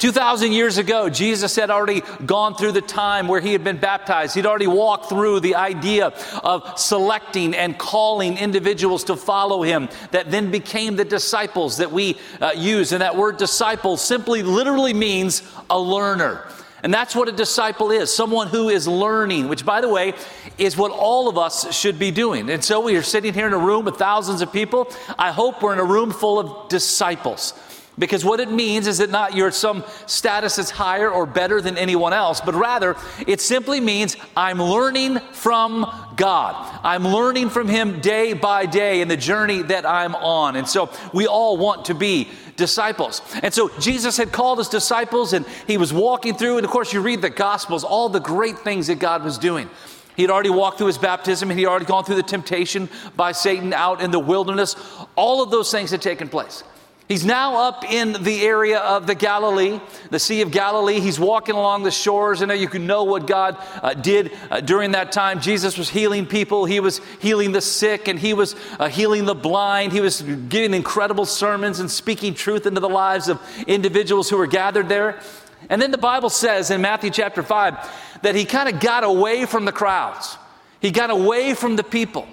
2,000 years ago, Jesus had already gone through the time where he had been baptized. He'd already walked through the idea of selecting and calling individuals to follow him that then became the disciples that we uh, use. And that word disciple simply literally means a learner. And that's what a disciple is someone who is learning, which, by the way, is what all of us should be doing. And so we are sitting here in a room with thousands of people. I hope we're in a room full of disciples. Because what it means is that not you're some status that's higher or better than anyone else, but rather it simply means I'm learning from God. I'm learning from Him day by day in the journey that I'm on. And so we all want to be disciples. And so Jesus had called his disciples and he was walking through, and of course, you read the Gospels, all the great things that God was doing. He had already walked through his baptism, and he had already gone through the temptation by Satan out in the wilderness. All of those things had taken place. He's now up in the area of the Galilee, the Sea of Galilee. He's walking along the shores. and you can know what God uh, did uh, during that time. Jesus was healing people, He was healing the sick, and He was uh, healing the blind. He was giving incredible sermons and speaking truth into the lives of individuals who were gathered there. And then the Bible says in Matthew chapter 5 that He kind of got away from the crowds, He got away from the people.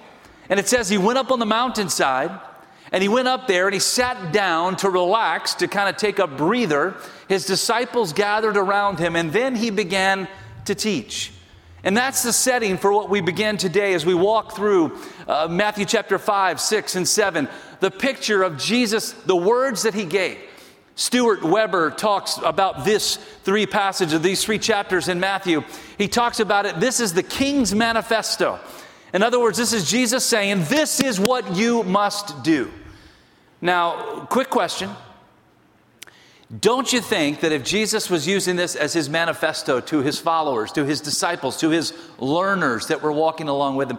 And it says He went up on the mountainside. And he went up there and he sat down to relax, to kind of take a breather. His disciples gathered around him, and then he began to teach. And that's the setting for what we begin today as we walk through uh, Matthew chapter 5, 6, and 7. The picture of Jesus, the words that he gave. Stuart Weber talks about this three passages, these three chapters in Matthew. He talks about it. This is the King's Manifesto. In other words, this is Jesus saying, This is what you must do. Now, quick question. Don't you think that if Jesus was using this as his manifesto to his followers, to his disciples, to his learners that were walking along with him,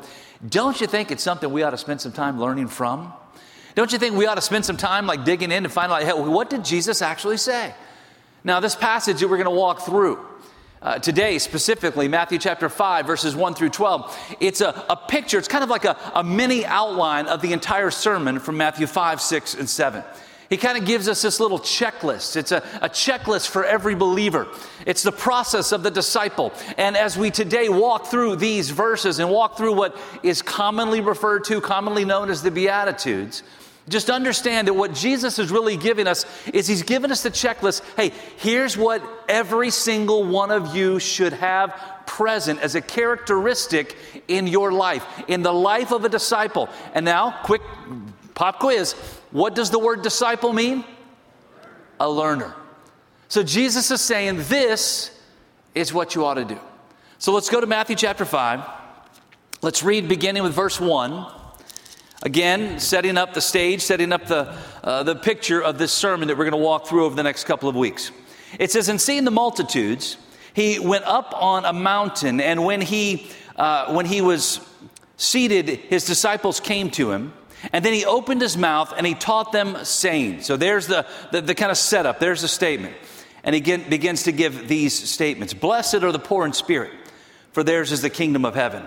don't you think it's something we ought to spend some time learning from? Don't you think we ought to spend some time like digging in and find out hey, what did Jesus actually say? Now, this passage that we're going to walk through, uh, today, specifically, Matthew chapter 5, verses 1 through 12, it's a, a picture, it's kind of like a, a mini outline of the entire sermon from Matthew 5, 6, and 7. He kind of gives us this little checklist. It's a, a, checklist for every believer. It's the process of the disciple. And as we today walk through these verses and walk through what is commonly referred to, commonly known as the Beatitudes, just understand that what Jesus is really giving us is He's given us the checklist. Hey, here's what every single one of you should have present as a characteristic in your life, in the life of a disciple. And now, quick pop quiz what does the word disciple mean? A learner. So Jesus is saying this is what you ought to do. So let's go to Matthew chapter 5. Let's read beginning with verse 1. Again, setting up the stage, setting up the, uh, the picture of this sermon that we're going to walk through over the next couple of weeks. It says, And seeing the multitudes, he went up on a mountain, and when he, uh, when he was seated, his disciples came to him. And then he opened his mouth and he taught them, saying, So there's the, the, the kind of setup, there's the statement. And he begins to give these statements Blessed are the poor in spirit, for theirs is the kingdom of heaven.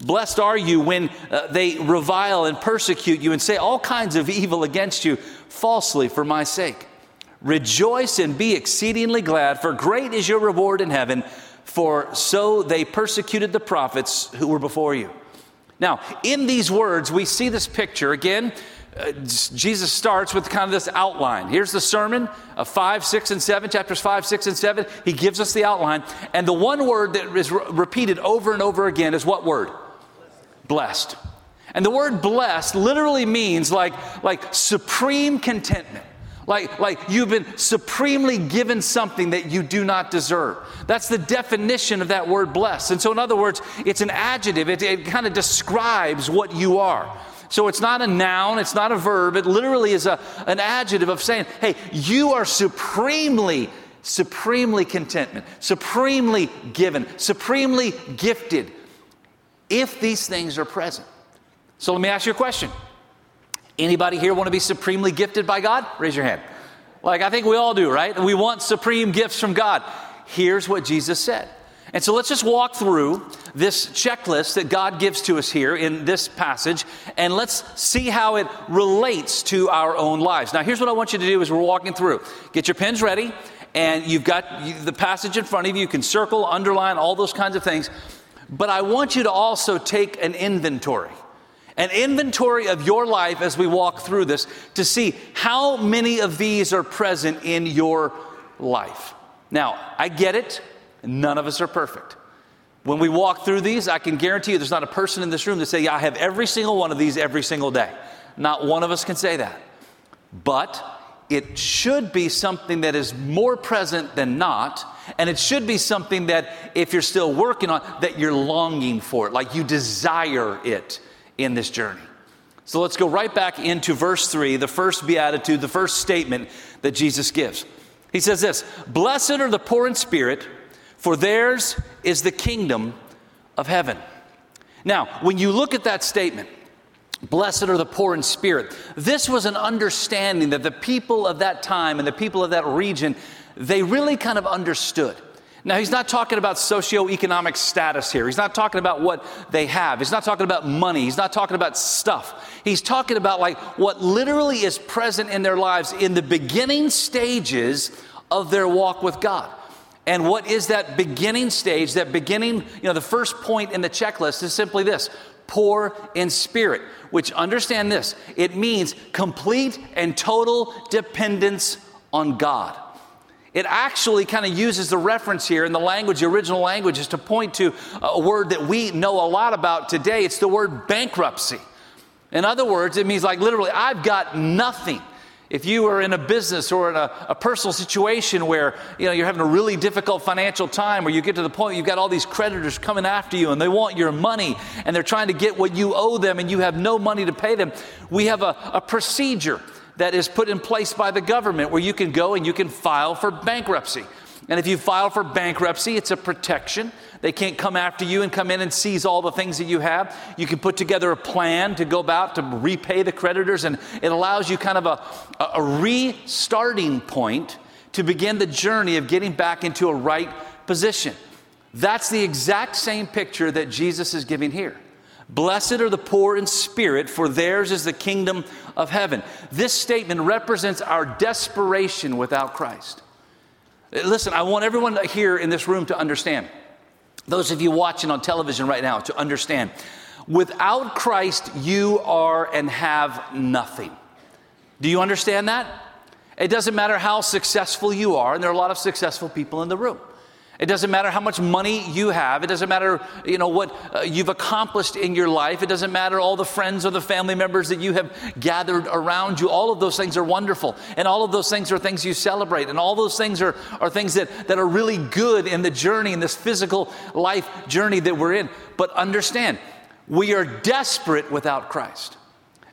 Blessed are you when uh, they revile and persecute you and say all kinds of evil against you falsely for my sake. Rejoice and be exceedingly glad, for great is your reward in heaven, for so they persecuted the prophets who were before you. Now, in these words, we see this picture again. Uh, Jesus starts with kind of this outline. Here's the sermon of 5, 6, and 7, chapters 5, 6, and 7. He gives us the outline. And the one word that is re- repeated over and over again is what word? Blessed. And the word blessed literally means like, like supreme contentment. Like, like you've been supremely given something that you do not deserve. That's the definition of that word blessed. And so, in other words, it's an adjective, it, it kind of describes what you are. So it's not a noun, it's not a verb, it literally is a, an adjective of saying, hey, you are supremely supremely contentment, supremely given, supremely gifted, if these things are present. So let me ask you a question. Anybody here want to be supremely gifted by God? Raise your hand. Like I think we all do, right? We want supreme gifts from God. Here's what Jesus said. And so let's just walk through this checklist that God gives to us here in this passage and let's see how it relates to our own lives. Now here's what I want you to do as we're walking through. Get your pens ready and you've got the passage in front of you. You can circle, underline, all those kinds of things. But I want you to also take an inventory an inventory of your life as we walk through this to see how many of these are present in your life. Now, I get it. None of us are perfect. When we walk through these, I can guarantee you there's not a person in this room that say, "Yeah, I have every single one of these every single day." Not one of us can say that. But it should be something that is more present than not, and it should be something that if you're still working on that you're longing for it, like you desire it in this journey. So let's go right back into verse 3, the first beatitude, the first statement that Jesus gives. He says this, "Blessed are the poor in spirit, for theirs is the kingdom of heaven. Now, when you look at that statement, blessed are the poor in spirit, this was an understanding that the people of that time and the people of that region, they really kind of understood. Now, he's not talking about socioeconomic status here. He's not talking about what they have. He's not talking about money. He's not talking about stuff. He's talking about like what literally is present in their lives in the beginning stages of their walk with God. And what is that beginning stage? That beginning, you know, the first point in the checklist is simply this poor in spirit, which understand this it means complete and total dependence on God. It actually kind of uses the reference here in the language, the original language, is to point to a word that we know a lot about today. It's the word bankruptcy. In other words, it means like literally, I've got nothing. If you are in a business or in a, a, personal situation where you know, you're having a really difficult financial time, where you get to the point you've got all these creditors coming after you and they want your money and they're trying to get what you owe them and you have no money to pay them, we have a, a procedure that is put in place by the government where you can go and you can file for bankruptcy. And if you file for bankruptcy, it's a protection. They can't come after you and come in and seize all the things that you have. You can put together a plan to go about to repay the creditors, and it allows you kind of a, a restarting point to begin the journey of getting back into a right position. That's the exact same picture that Jesus is giving here. Blessed are the poor in spirit, for theirs is the kingdom of heaven. This statement represents our desperation without Christ. Listen, I want everyone here in this room to understand, those of you watching on television right now, to understand without Christ, you are and have nothing. Do you understand that? It doesn't matter how successful you are, and there are a lot of successful people in the room. It doesn't matter how much money you have. It doesn't matter, you know, what uh, you've accomplished in your life. It doesn't matter all the friends or the family members that you have gathered around you. All of those things are wonderful. And all of those things are things you celebrate. And all those things are, are things that, that are really good in the journey, in this physical life journey that we're in. But understand, we are desperate without Christ.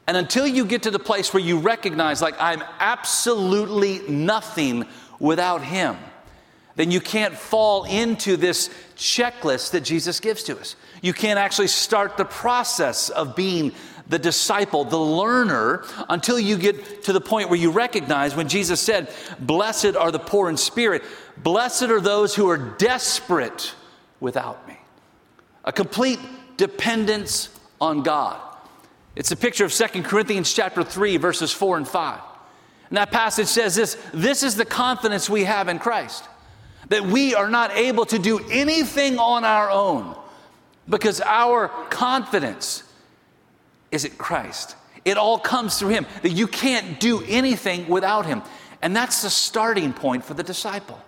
And until you get to the place where you recognize, like, I'm absolutely nothing without Him then you can't fall into this checklist that Jesus gives to us. You can't actually start the process of being the disciple, the learner, until you get to the point where you recognize when Jesus said, Blessed are the poor in spirit, blessed are those who are desperate without me. A complete dependence on God. It's a picture of Second Corinthians chapter 3, verses 4 and 5. And that passage says this this is the confidence we have in Christ that we are not able to do anything on our own because our confidence is in Christ. It all comes through Him, that you can't do anything without Him. And that's the starting point for the disciple.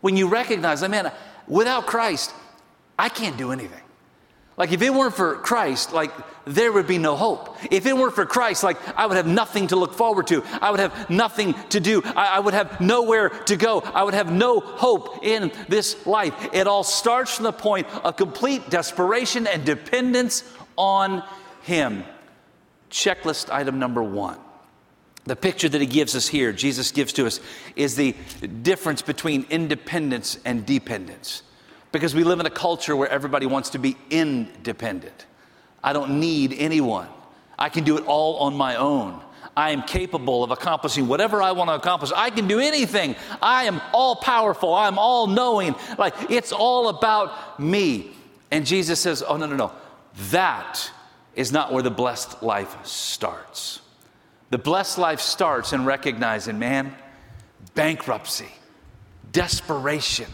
When you recognize, man, without Christ, I can't do anything. Like if it weren't for Christ, like there would be no hope. If it weren't for Christ, like I would have nothing to look forward to. I would have nothing to do. I, I, would have nowhere to go. I would have no hope in this life. It all starts from the point of complete desperation and dependence on Him. Checklist item number one The picture that he gives us here, Jesus gives to us, is the difference between independence and dependence. Because we live in a culture where everybody wants to be independent. I don't need anyone. I can do it all on my own. I am capable of accomplishing whatever I want to accomplish. I can do anything. I am all powerful. I'm all knowing. Like it's all about me. And Jesus says, Oh, no, no, no. That is not where the blessed life starts. The blessed life starts in recognizing, man, bankruptcy, desperation.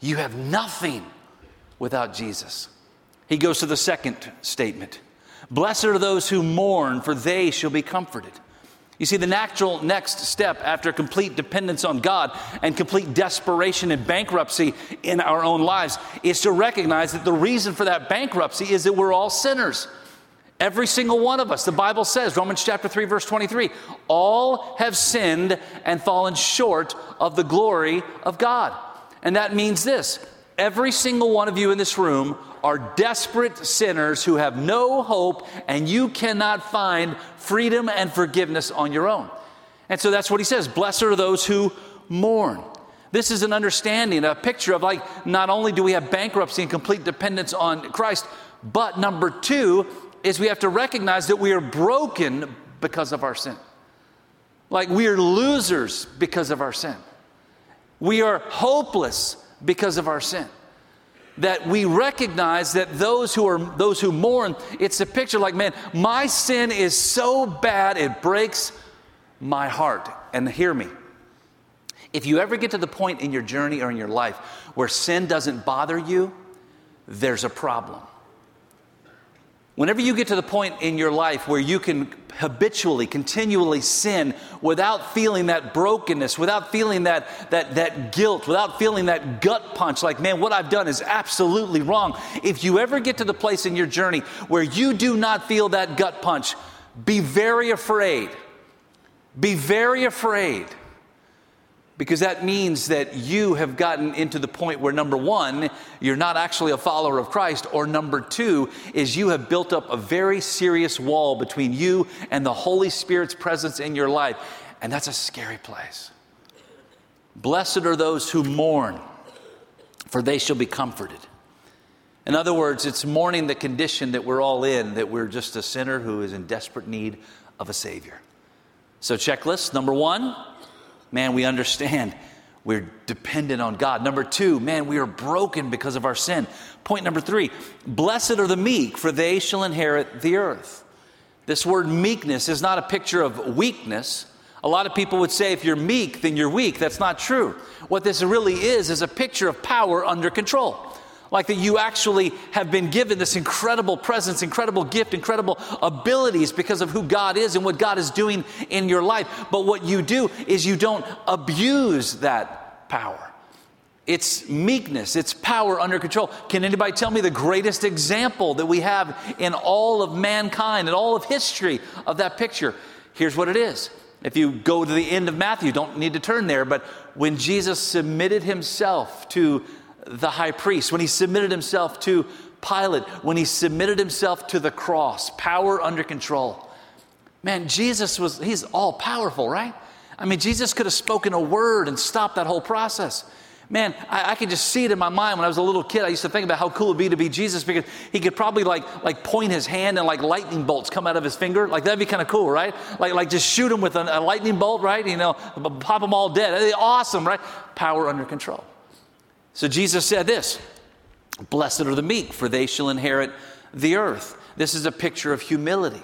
You have nothing without Jesus. He goes to the second statement Blessed are those who mourn, for they shall be comforted. You see, the natural next step after complete dependence on God and complete desperation and bankruptcy in our own lives is to recognize that the reason for that bankruptcy is that we're all sinners. Every single one of us, the Bible says, Romans chapter 3, verse 23, all have sinned and fallen short of the glory of God. And that means this every single one of you in this room are desperate sinners who have no hope, and you cannot find freedom and forgiveness on your own. And so that's what he says Blessed are those who mourn. This is an understanding, a picture of like, not only do we have bankruptcy and complete dependence on Christ, but number two is we have to recognize that we are broken because of our sin. Like we are losers because of our sin. We are hopeless because of our sin. That we recognize that those who are those who mourn it's a picture like man my sin is so bad it breaks my heart. And hear me. If you ever get to the point in your journey or in your life where sin doesn't bother you there's a problem Whenever you get to the point in your life where you can habitually, continually sin without feeling that brokenness, without feeling that, that, that guilt, without feeling that gut punch, like, man, what I've done is absolutely wrong. If you ever get to the place in your journey where you do not feel that gut punch, be very afraid. Be very afraid because that means that you have gotten into the point where number one, you're not actually a follower of Christ, or number two, is you have built up a very serious wall between you and the Holy Spirit's presence in your life. And that's a scary place. Blessed are those who mourn, for they shall be comforted. In other words, it's mourning the condition that we're all in, that we're just a sinner who is in desperate need of a Savior. So, checklist number one, man, we understand we're dependent on God. Number two, man, we are broken because of our sin. Point number three, blessed are the meek, for they shall inherit the earth. This word meekness is not a picture of weakness. A lot of people would say if you're meek, then you're weak. That's not true. What this really is, is a picture of power under control. Like that you actually have been given this incredible presence, incredible gift, incredible abilities because of who God is and what God is doing in your life. But what you do is you don't abuse that power. It's meekness, it's power under control. Can anybody tell me the greatest example that we have in all of mankind, in all of history of that picture? Here's what it is. If you go to the end of Matthew, don't need to turn there, but when Jesus submitted himself to the high priest, when he submitted himself to Pilate, when he submitted himself to the cross, power under control. Man, Jesus was, he's all powerful, right? I mean, Jesus could have spoken a word and stopped that whole process. Man, I, I can just see it in my mind when I was a little kid. I used to think about how cool it would be to be Jesus because he could probably like, like point his hand and like lightning bolts come out of his finger. Like that'd be kind of cool, right? Like, like just shoot him with a, a lightning bolt, right? You know, pop them all dead. That'd be awesome, right? Power under control. So Jesus said this Blessed are the meek, for they shall inherit the earth. This is a picture of humility.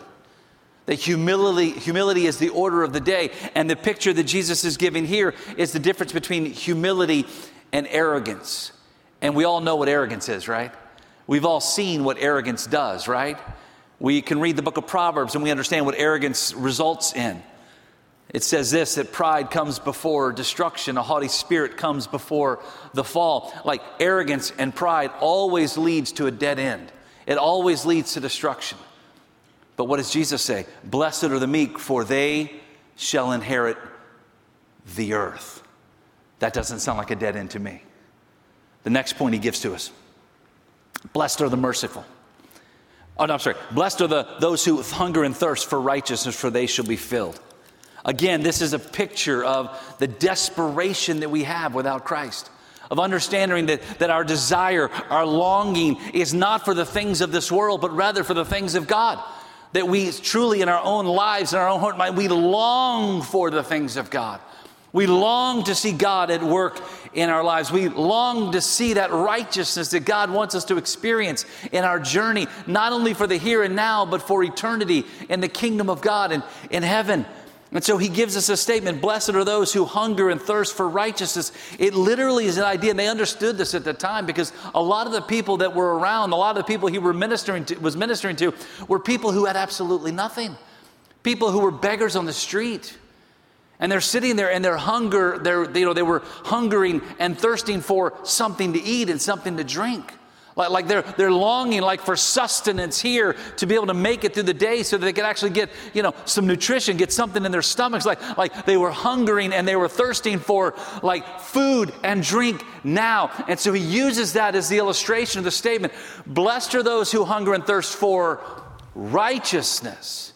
That humility, humility is the order of the day. And the picture that Jesus is giving here is the difference between humility and arrogance. And we all know what arrogance is, right? We've all seen what arrogance does, right? We can read the book of Proverbs and we understand what arrogance results in. It says this that pride comes before destruction, a haughty spirit comes before the fall. Like arrogance and pride always leads to a dead end, it always leads to destruction. But what does Jesus say? Blessed are the meek, for they shall inherit the earth. That doesn't sound like a dead end to me. The next point he gives to us Blessed are the merciful. Oh, no, I'm sorry. Blessed are the, those who hunger and thirst for righteousness, for they shall be filled. Again, this is a picture of the desperation that we have without Christ, of understanding that, that our desire, our longing is not for the things of this world, but rather for the things of God. That we truly, in our own lives, in our own heart, mind, we long for the things of God. We long to see God at work in our lives. We long to see that righteousness that God wants us to experience in our journey, not only for the here and now, but for eternity in the kingdom of God and in heaven. And so he gives us a statement Blessed are those who hunger and thirst for righteousness. It literally is an idea, and they understood this at the time because a lot of the people that were around, a lot of the people he ministering to, was ministering to, were people who had absolutely nothing. People who were beggars on the street. And they're sitting there and their hunger, they're, you know, they were hungering and thirsting for something to eat and something to drink. Like, like they're, they're longing like for sustenance here to be able to make it through the day so that they can actually get, you know, some nutrition, get something in their stomachs. Like, like they were hungering and they were thirsting for like food and drink now. And so he uses that as the illustration of the statement. Blessed are those who hunger and thirst for righteousness.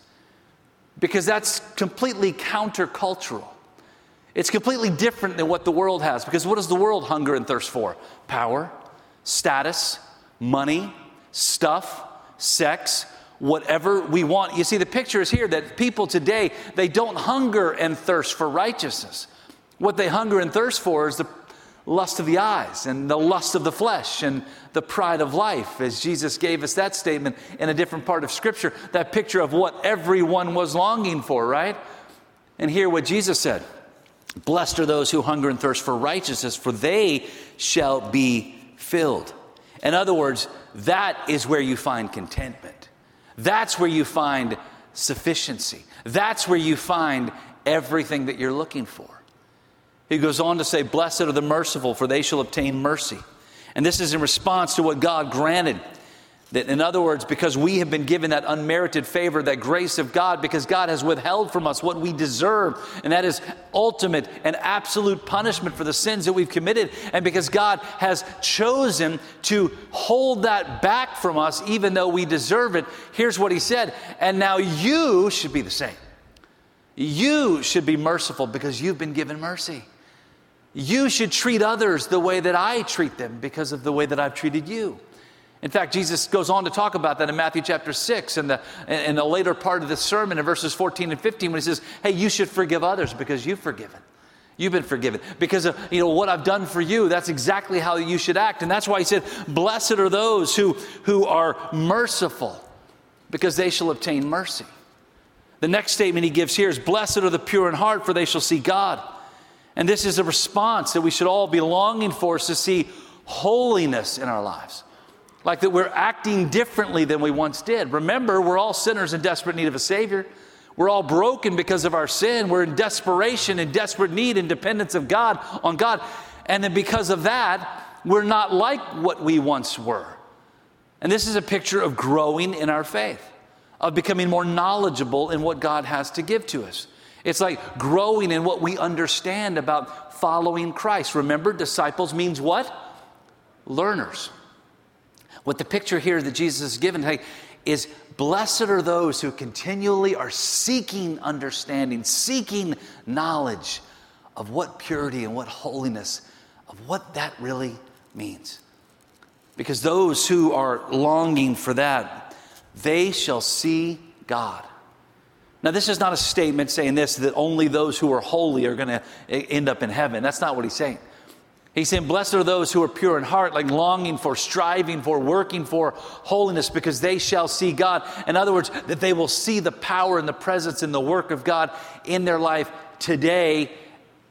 Because that's completely countercultural. It's completely different than what the world has. Because what does the world hunger and thirst for? Power, status, money, stuff, sex, whatever we want. You see, the picture is here that people today, they don't hunger and thirst for righteousness. What they hunger and thirst for is the lust of the eyes and the lust of the flesh and the pride of life, as Jesus gave us that statement in a different part of Scripture, that picture of what everyone was longing for, right? And hear what Jesus said Blessed are those who hunger and thirst for righteousness, for they shall be filled. In other words, that is where you find contentment. That's where you find sufficiency. That's where you find everything that you're looking for. He goes on to say, Blessed are the merciful, for they shall obtain mercy. And this is in response to what God granted that, in other words, because we have been given that unmerited favor, that grace of God, because God has withheld from us what we deserve, and that is ultimate and absolute punishment for the sins that we've committed, and because God has chosen to hold that back from us, even though we deserve it, here's what He said, and now you should be the same. You should be merciful because you've been given mercy. You should treat others the way that I treat them because of the way that I've treated you. In fact, Jesus goes on to talk about that in Matthew chapter 6 and the, in the later part of the sermon in verses 14 and 15 when he says, Hey, you should forgive others because you've forgiven. You've been forgiven. Because of you know what I've done for you, that's exactly how you should act. And that's why he said, Blessed are those who, who are merciful, because they shall obtain mercy. The next statement he gives here is, Blessed are the pure in heart, for they shall see God. And this is a response that we should all be longing for, is to see holiness in our lives like that we're acting differently than we once did. Remember, we're all sinners in desperate need of a Savior. We're all broken because of our sin. We're in desperation and desperate need and dependence of God on God. And then because of that, we're not like what we once were. And this is a picture of growing in our faith, of becoming more knowledgeable in what God has to give to us. It's like growing in what we understand about following Christ. Remember, disciples means what? Learners. What the picture here that Jesus has given is blessed are those who continually are seeking understanding, seeking knowledge of what purity and what holiness, of what that really means. Because those who are longing for that, they shall see God. Now, this is not a statement saying this that only those who are holy are going to end up in heaven. That's not what he's saying. He's saying, Blessed are those who are pure in heart, like longing for, striving for, working for holiness, because they shall see God. In other words, that they will see the power and the presence and the work of God in their life today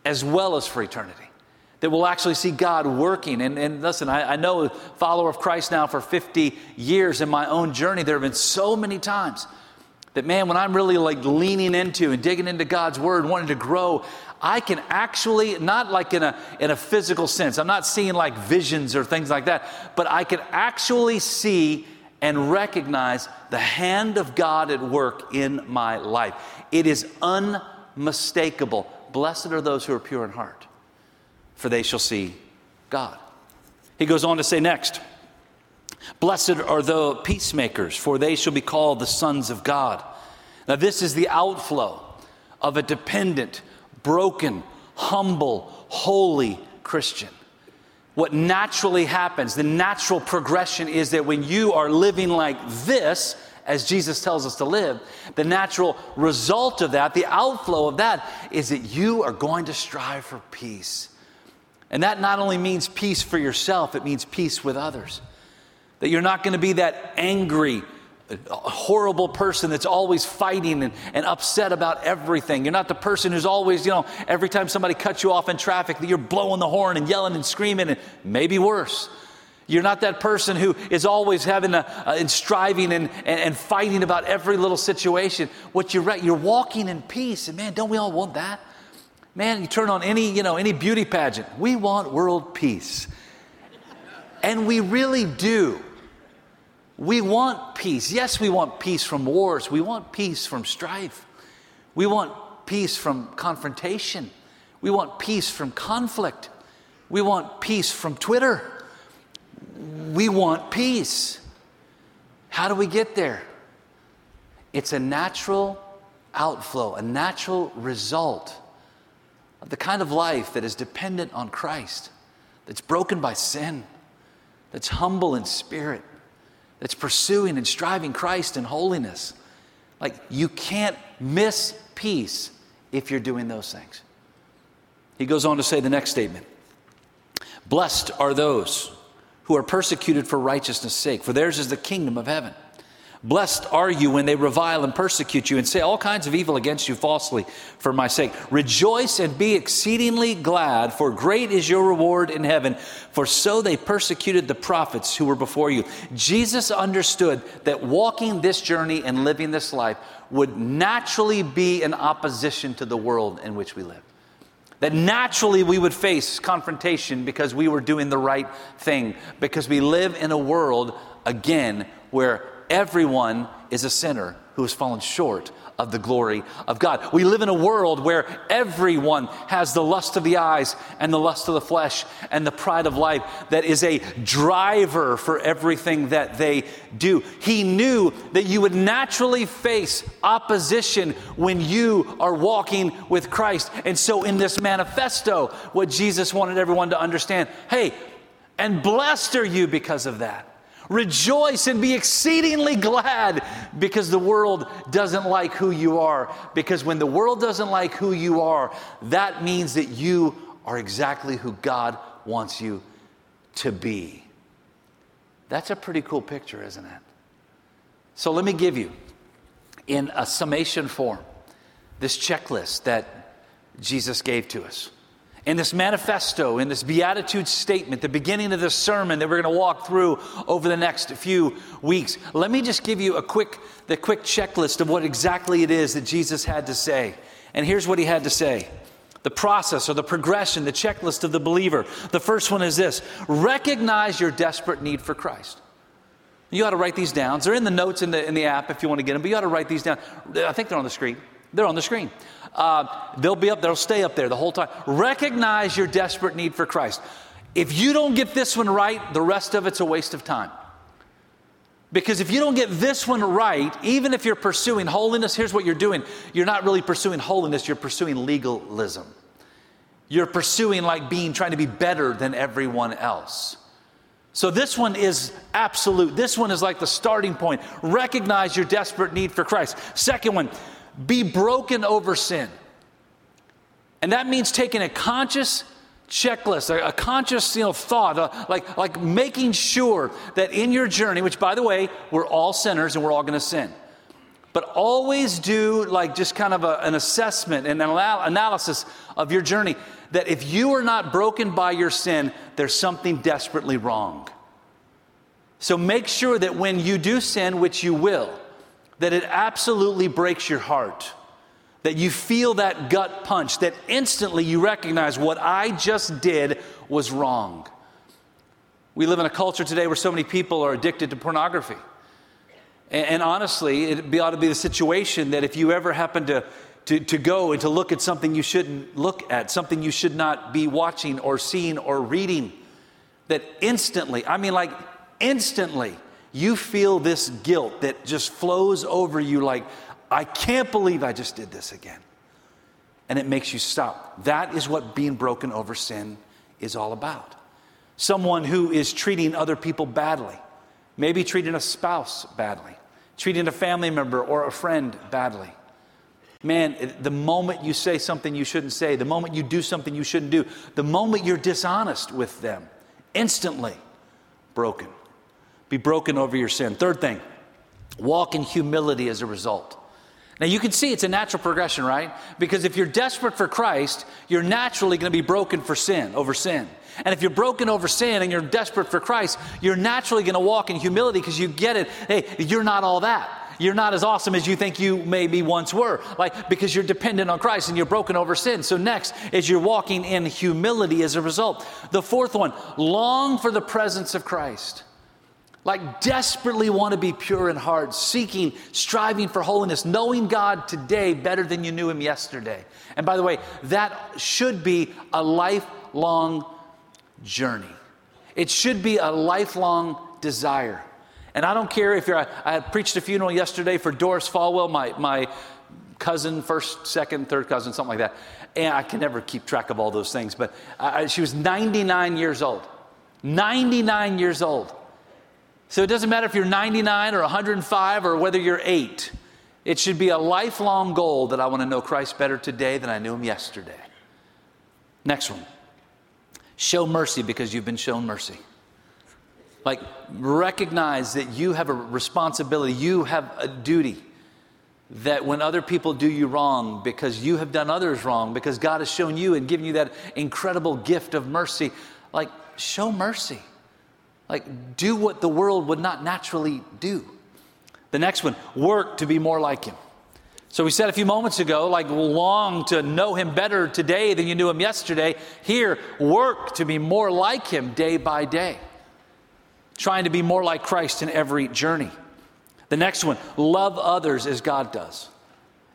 as well as for eternity. That will actually see God working. And, and listen, I, I know a follower of Christ now for 50 years in my own journey. There have been so many times that, man, when I'm really like leaning into and digging into God's word, wanting to grow, I can actually, not like in a, in a physical sense, I'm not seeing like visions or things like that, but I can actually see and recognize the hand of God at work in my life. It is unmistakable. Blessed are those who are pure in heart, for they shall see God. He goes on to say next, Blessed are the peacemakers, for they shall be called the sons of God. Now, this is the outflow of a dependent, broken, humble, holy Christian. What naturally happens, the natural progression is that when you are living like this, as Jesus tells us to live, the natural result of that, the outflow of that, is that you are going to strive for peace. And that not only means peace for yourself, it means peace with others. That you're not going to be that angry, horrible person that's always fighting and, and upset about everything. You're not the person who's always, you know, every time somebody cuts you off in traffic, that you're blowing the horn and yelling and screaming and maybe worse. You're not that person who is always having a, uh, and striving and, and, and, fighting about every little situation. What you're right, you're walking in peace. And man, don't we all want that? Man, you turn on any, you know, any beauty pageant. We want world peace. And we really do. We want peace. Yes, we want peace from wars. We want peace from strife. We want peace from confrontation. We want peace from conflict. We want peace from Twitter we want peace. How do we get there? It's a natural outflow, a natural result of the kind of life that is dependent on Christ, that's broken by sin, that's humble in spirit, that's pursuing and striving Christ in holiness. Like, you can't miss peace if you're doing those things. He goes on to say the next statement Blessed are those who are persecuted for righteousness' sake, for theirs is the kingdom of heaven. Blessed are you when they revile and persecute you and say all kinds of evil against you falsely for my sake. Rejoice and be exceedingly glad, for great is your reward in heaven. For so they persecuted the prophets who were before you. Jesus understood that walking this journey and living this life would naturally be in opposition to the world in which we live. That naturally we would face confrontation because we were doing the right thing, because we live in a world, again, where everyone is a sinner who has fallen short of the glory of God. We live in a world where everyone has the lust of the eyes and the lust of the flesh and the pride of life that is a driver for everything that they do. He knew that you would naturally face opposition when you are walking with Christ. And so, in this manifesto, what Jesus wanted everyone to understand hey, and blessed are you because of that. Rejoice and be exceedingly glad because the world doesn't like who you are. Because when the world doesn't like who you are, that means that you are exactly who God wants you to be. That's a pretty cool picture, isn't it? So let me give you, in a summation form, this checklist that Jesus gave to us in this manifesto, in this beatitude statement, the beginning of this sermon that we're going to walk through over the next few weeks, let me just give you a quick, the quick checklist of what exactly it is that Jesus had to say. And here's what he had to say the process or the progression, the checklist of the believer. The first one is this recognize your desperate need for Christ. You ought to write these down. They're in the notes in the, in the app if you want to get them, but you ought to write these down. I think they're on the screen. They're on the screen. Uh, they'll be up, they'll stay up there the whole time. Recognize your desperate need for Christ. If you don't get this one right, the rest of it's a waste of time. Because if you don't get this one right, even if you're pursuing holiness, here's what you're doing you're not really pursuing holiness, you're pursuing legalism. You're pursuing like being, trying to be better than everyone else. So this one is absolute. This one is like the starting point. Recognize your desperate need for Christ. Second one, be broken over sin. And that means taking a conscious checklist, a, a conscious you know, thought, uh, like, like making sure that in your journey, which by the way, we're all sinners and we're all going to sin. But always do like just kind of a, an assessment and an analysis of your journey that if you are not broken by your sin, there's something desperately wrong. So make sure that when you do sin, which you will, that it absolutely breaks your heart. That you feel that gut punch, that instantly you recognize what I just did was wrong. We live in a culture today where so many people are addicted to pornography. And, honestly, it ought to be the situation that if you ever happen to, to, to go and to look at something you shouldn't look at, something you should not be watching or seeing or reading, that instantly, I mean, like instantly, you feel this guilt that just flows over you like, I can't believe I just did this again. and it makes you stop. That is what being broken over sin is all about. Someone who is treating other people badly, maybe treating a spouse badly, treating a family member or a friend badly. Man, the moment you say something you shouldn't say, the moment you do something you shouldn't do, the moment you're dishonest with them, instantly broken. Be broken over your sin. Third thing, walk in humility as a result. Now you can see it's a natural progression, right? Because if you're desperate for Christ, you're naturally going to be broken for sin, over sin. And if you're broken over sin and you're desperate for Christ, you're naturally going to walk in humility because you get it. Hey, you're not all that. You're not as awesome as you think you maybe once were, like because you're dependent on Christ and you're broken over sin. So, next is you're walking in humility as a result. The fourth one, long for the presence of Christ like desperately want to be pure in heart, seeking, striving for holiness, knowing God today better than you knew Him yesterday. And by the way, that should be a lifelong journey. It should be a lifelong desire. And I don't care if you're, I preached a funeral yesterday for Doris Falwell, my, my cousin, first, second, third cousin, something like that. And I can never keep track of all those things, but uh, she was 99 years old. 99 years old. So it doesn't matter if you're 99 or 105 or whether you're eight. It should be a lifelong goal that I want to know Christ better today than I knew him yesterday. Next one show mercy because you've been shown mercy. Like, recognize that you have a responsibility, you have a duty. That when other people do you wrong because you have done others wrong, because God has shown you and given you that incredible gift of mercy, like, show mercy. Like, do what the world would not naturally do. The next one, work to be more like him. So we said a few moments ago, like, long to know him better today than you knew him yesterday. Here, work to be more like him day by day. Trying to be more like Christ in every journey. The next one, love others as God does.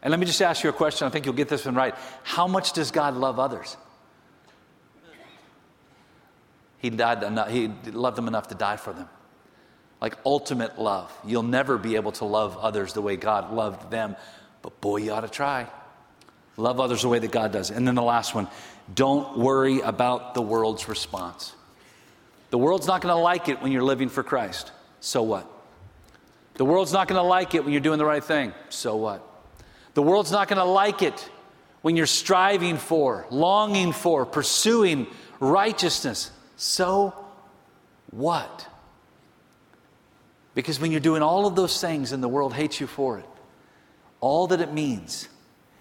And let me just ask you a question. I think you'll get this one right. How much does God love others? He died enough, he loved them enough to die for them. Like ultimate love. You'll never be able to love others the way God loved them, but boy, you ought to try. Love others the way that God does. And then the last one don't worry about the world's response. The world's not going to like it when you're living for Christ. So what? The world's not going to like it when you're doing the right thing. So what? The world's not going to like it when you're striving for, longing for, pursuing righteousness. So what? Because when you're doing all of those things and the world hates you for it, all that it means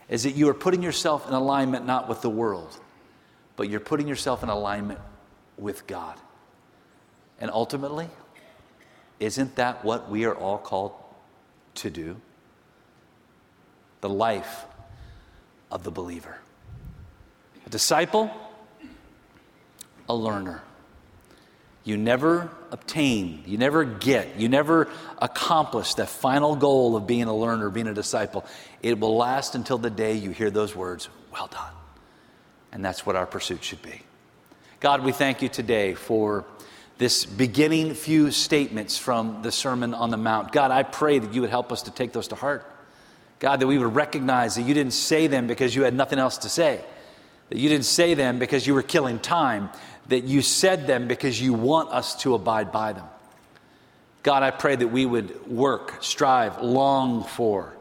is that you are putting yourself in alignment not with the world, but you're putting yourself in alignment with God. And ultimately, isn't that what we are all called to do? The life of the believer. A disciple, a learner. You never obtain, you never get, you never accomplish that final goal of being a learner, being a disciple. It will last until the day you hear those words, well done. And that's what our pursuit should be. God, we thank you today for this beginning few statements from the Sermon on the Mount. God, I pray that you would help us to take those to heart. God, that we would recognize that you didn't say them because you had nothing else to say, that you didn't say them because you were killing time, that you said them because you want us to abide by them. God, I pray that we would work, strive, long for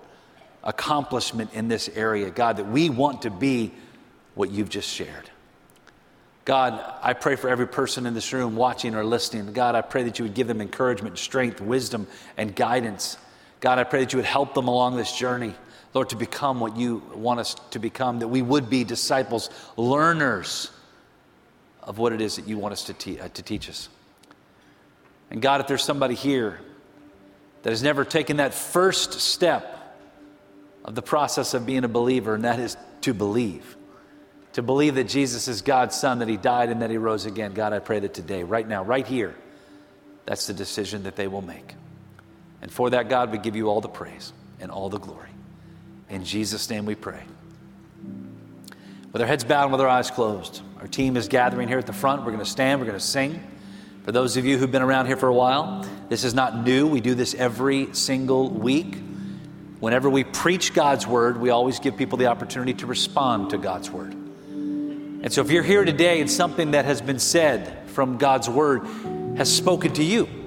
accomplishment in this area. God, that we want to be what you've just shared. God, I pray for every person in this room watching or listening. God, I pray that you would give them encouragement, strength, wisdom, and guidance. God, I pray that you would help them along this journey, Lord, to become what you want us to become, that we would be disciples, learners of what it is that you want us to, te- uh, to teach us. And God, if there's somebody here that has never taken that first step of the process of being a believer, and that is to believe. To believe that Jesus is God's Son, that He died and that He rose again. God, I pray that today, right now, right here, that's the decision that they will make. And for that, God, we give you all the praise and all the glory. In Jesus' name we pray. With our heads bowed and with our eyes closed. Our team is gathering here at the front. We're going to stand, we're going to sing. For those of you who've been around here for a while, this is not new. We do this every single week. Whenever we preach God's word, we always give people the opportunity to respond to God's word. And so if you're here today and something that has been said from God's word has spoken to you,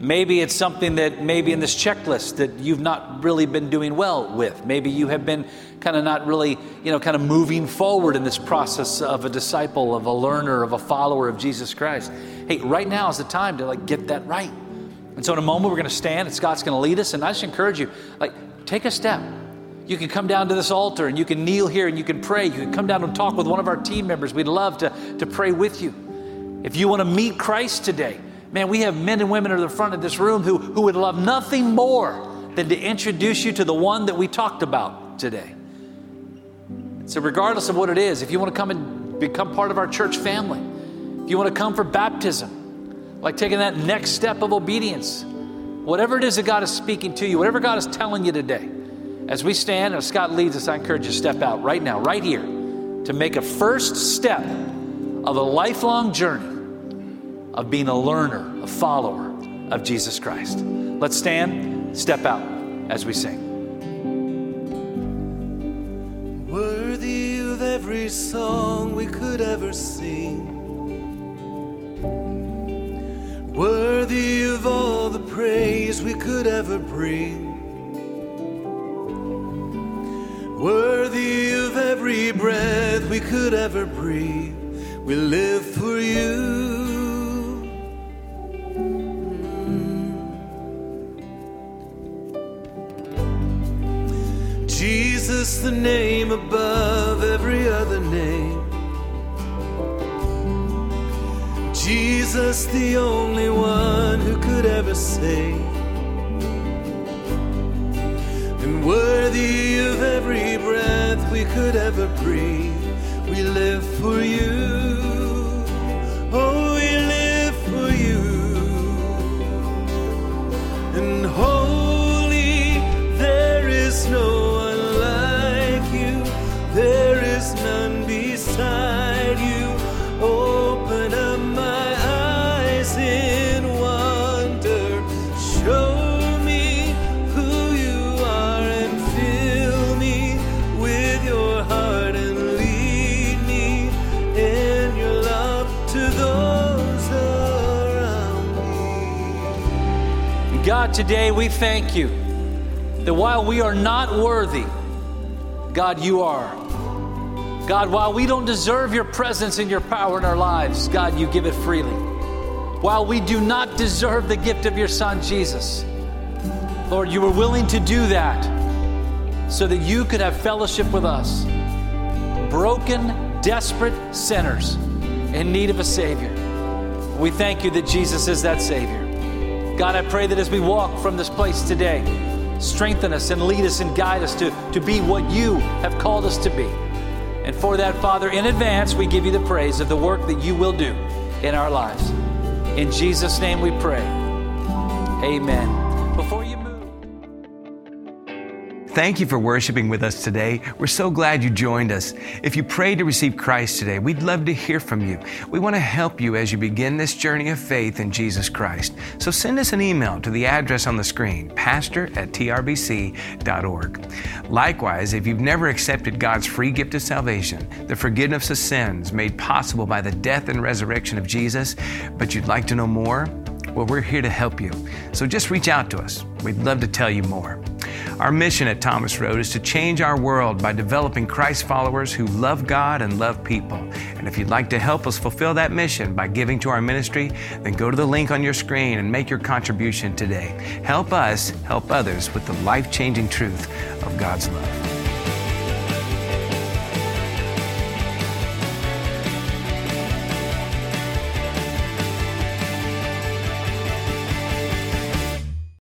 maybe it's something that maybe in this checklist that you've not really been doing well with. Maybe you have been kind of not really, you know, kind of moving forward in this process of a disciple, of a learner, of a follower of Jesus Christ. Hey, right now is the time to like get that right. And so in a moment we're going to stand and Scott's going to lead us and I just encourage you like take a step. You can come down to this altar and you can kneel here and you can pray. You can come down and talk with one of our team members. We'd love to, to pray with you. If you want to meet Christ today, man, we have men and women at the front of this room who, who would love nothing more than to introduce you to the one that we talked about today. So, regardless of what it is, if you want to come and become part of our church family, if you want to come for baptism, like taking that next step of obedience, whatever it is that God is speaking to you, whatever God is telling you today, as we stand and Scott leads us, I encourage you to step out right now, right here, to make a first step of a lifelong journey of being a learner, a follower of Jesus Christ. Let's stand, step out as we sing. Worthy of every song we could ever sing. Worthy of all the praise we could ever bring. Worthy of every breath we could ever breathe, we live for you. The name above every other name. Jesus, the only one who could ever save. And worthy of every breath we could ever breathe, we live for you. Beside you. Open up my eyes in wonder. Show me who you are and fill me with your heart and lead me in your love to those around me. God, today we thank you that while we are not worthy, God, you are. God, while we don't deserve your presence and your power in our lives, God, you give it freely. While we do not deserve the gift of your Son, Jesus, Lord, you were willing to do that so that you could have fellowship with us, broken, desperate sinners in need of a Savior. We thank you that Jesus is that Savior. God, I pray that as we walk from this place today, strengthen us and lead us and guide us to, to be what you have called us to be. And for that, Father, in advance, we give you the praise of the work that you will do in our lives. In Jesus' name we pray. Amen. Before you move, Thank you for worshiping with us today. We're so glad you joined us. If you prayed to receive Christ today, we'd love to hear from you. We want to help you as you begin this journey of faith in Jesus Christ. So send us an email to the address on the screen, pastor at trbc.org. Likewise, if you've never accepted God's free gift of salvation, the forgiveness of sins made possible by the death and resurrection of Jesus, but you'd like to know more, well, we're here to help you. So just reach out to us. We'd love to tell you more. Our mission at Thomas Road is to change our world by developing Christ followers who love God and love people. And if you'd like to help us fulfill that mission by giving to our ministry, then go to the link on your screen and make your contribution today. Help us help others with the life changing truth of God's love.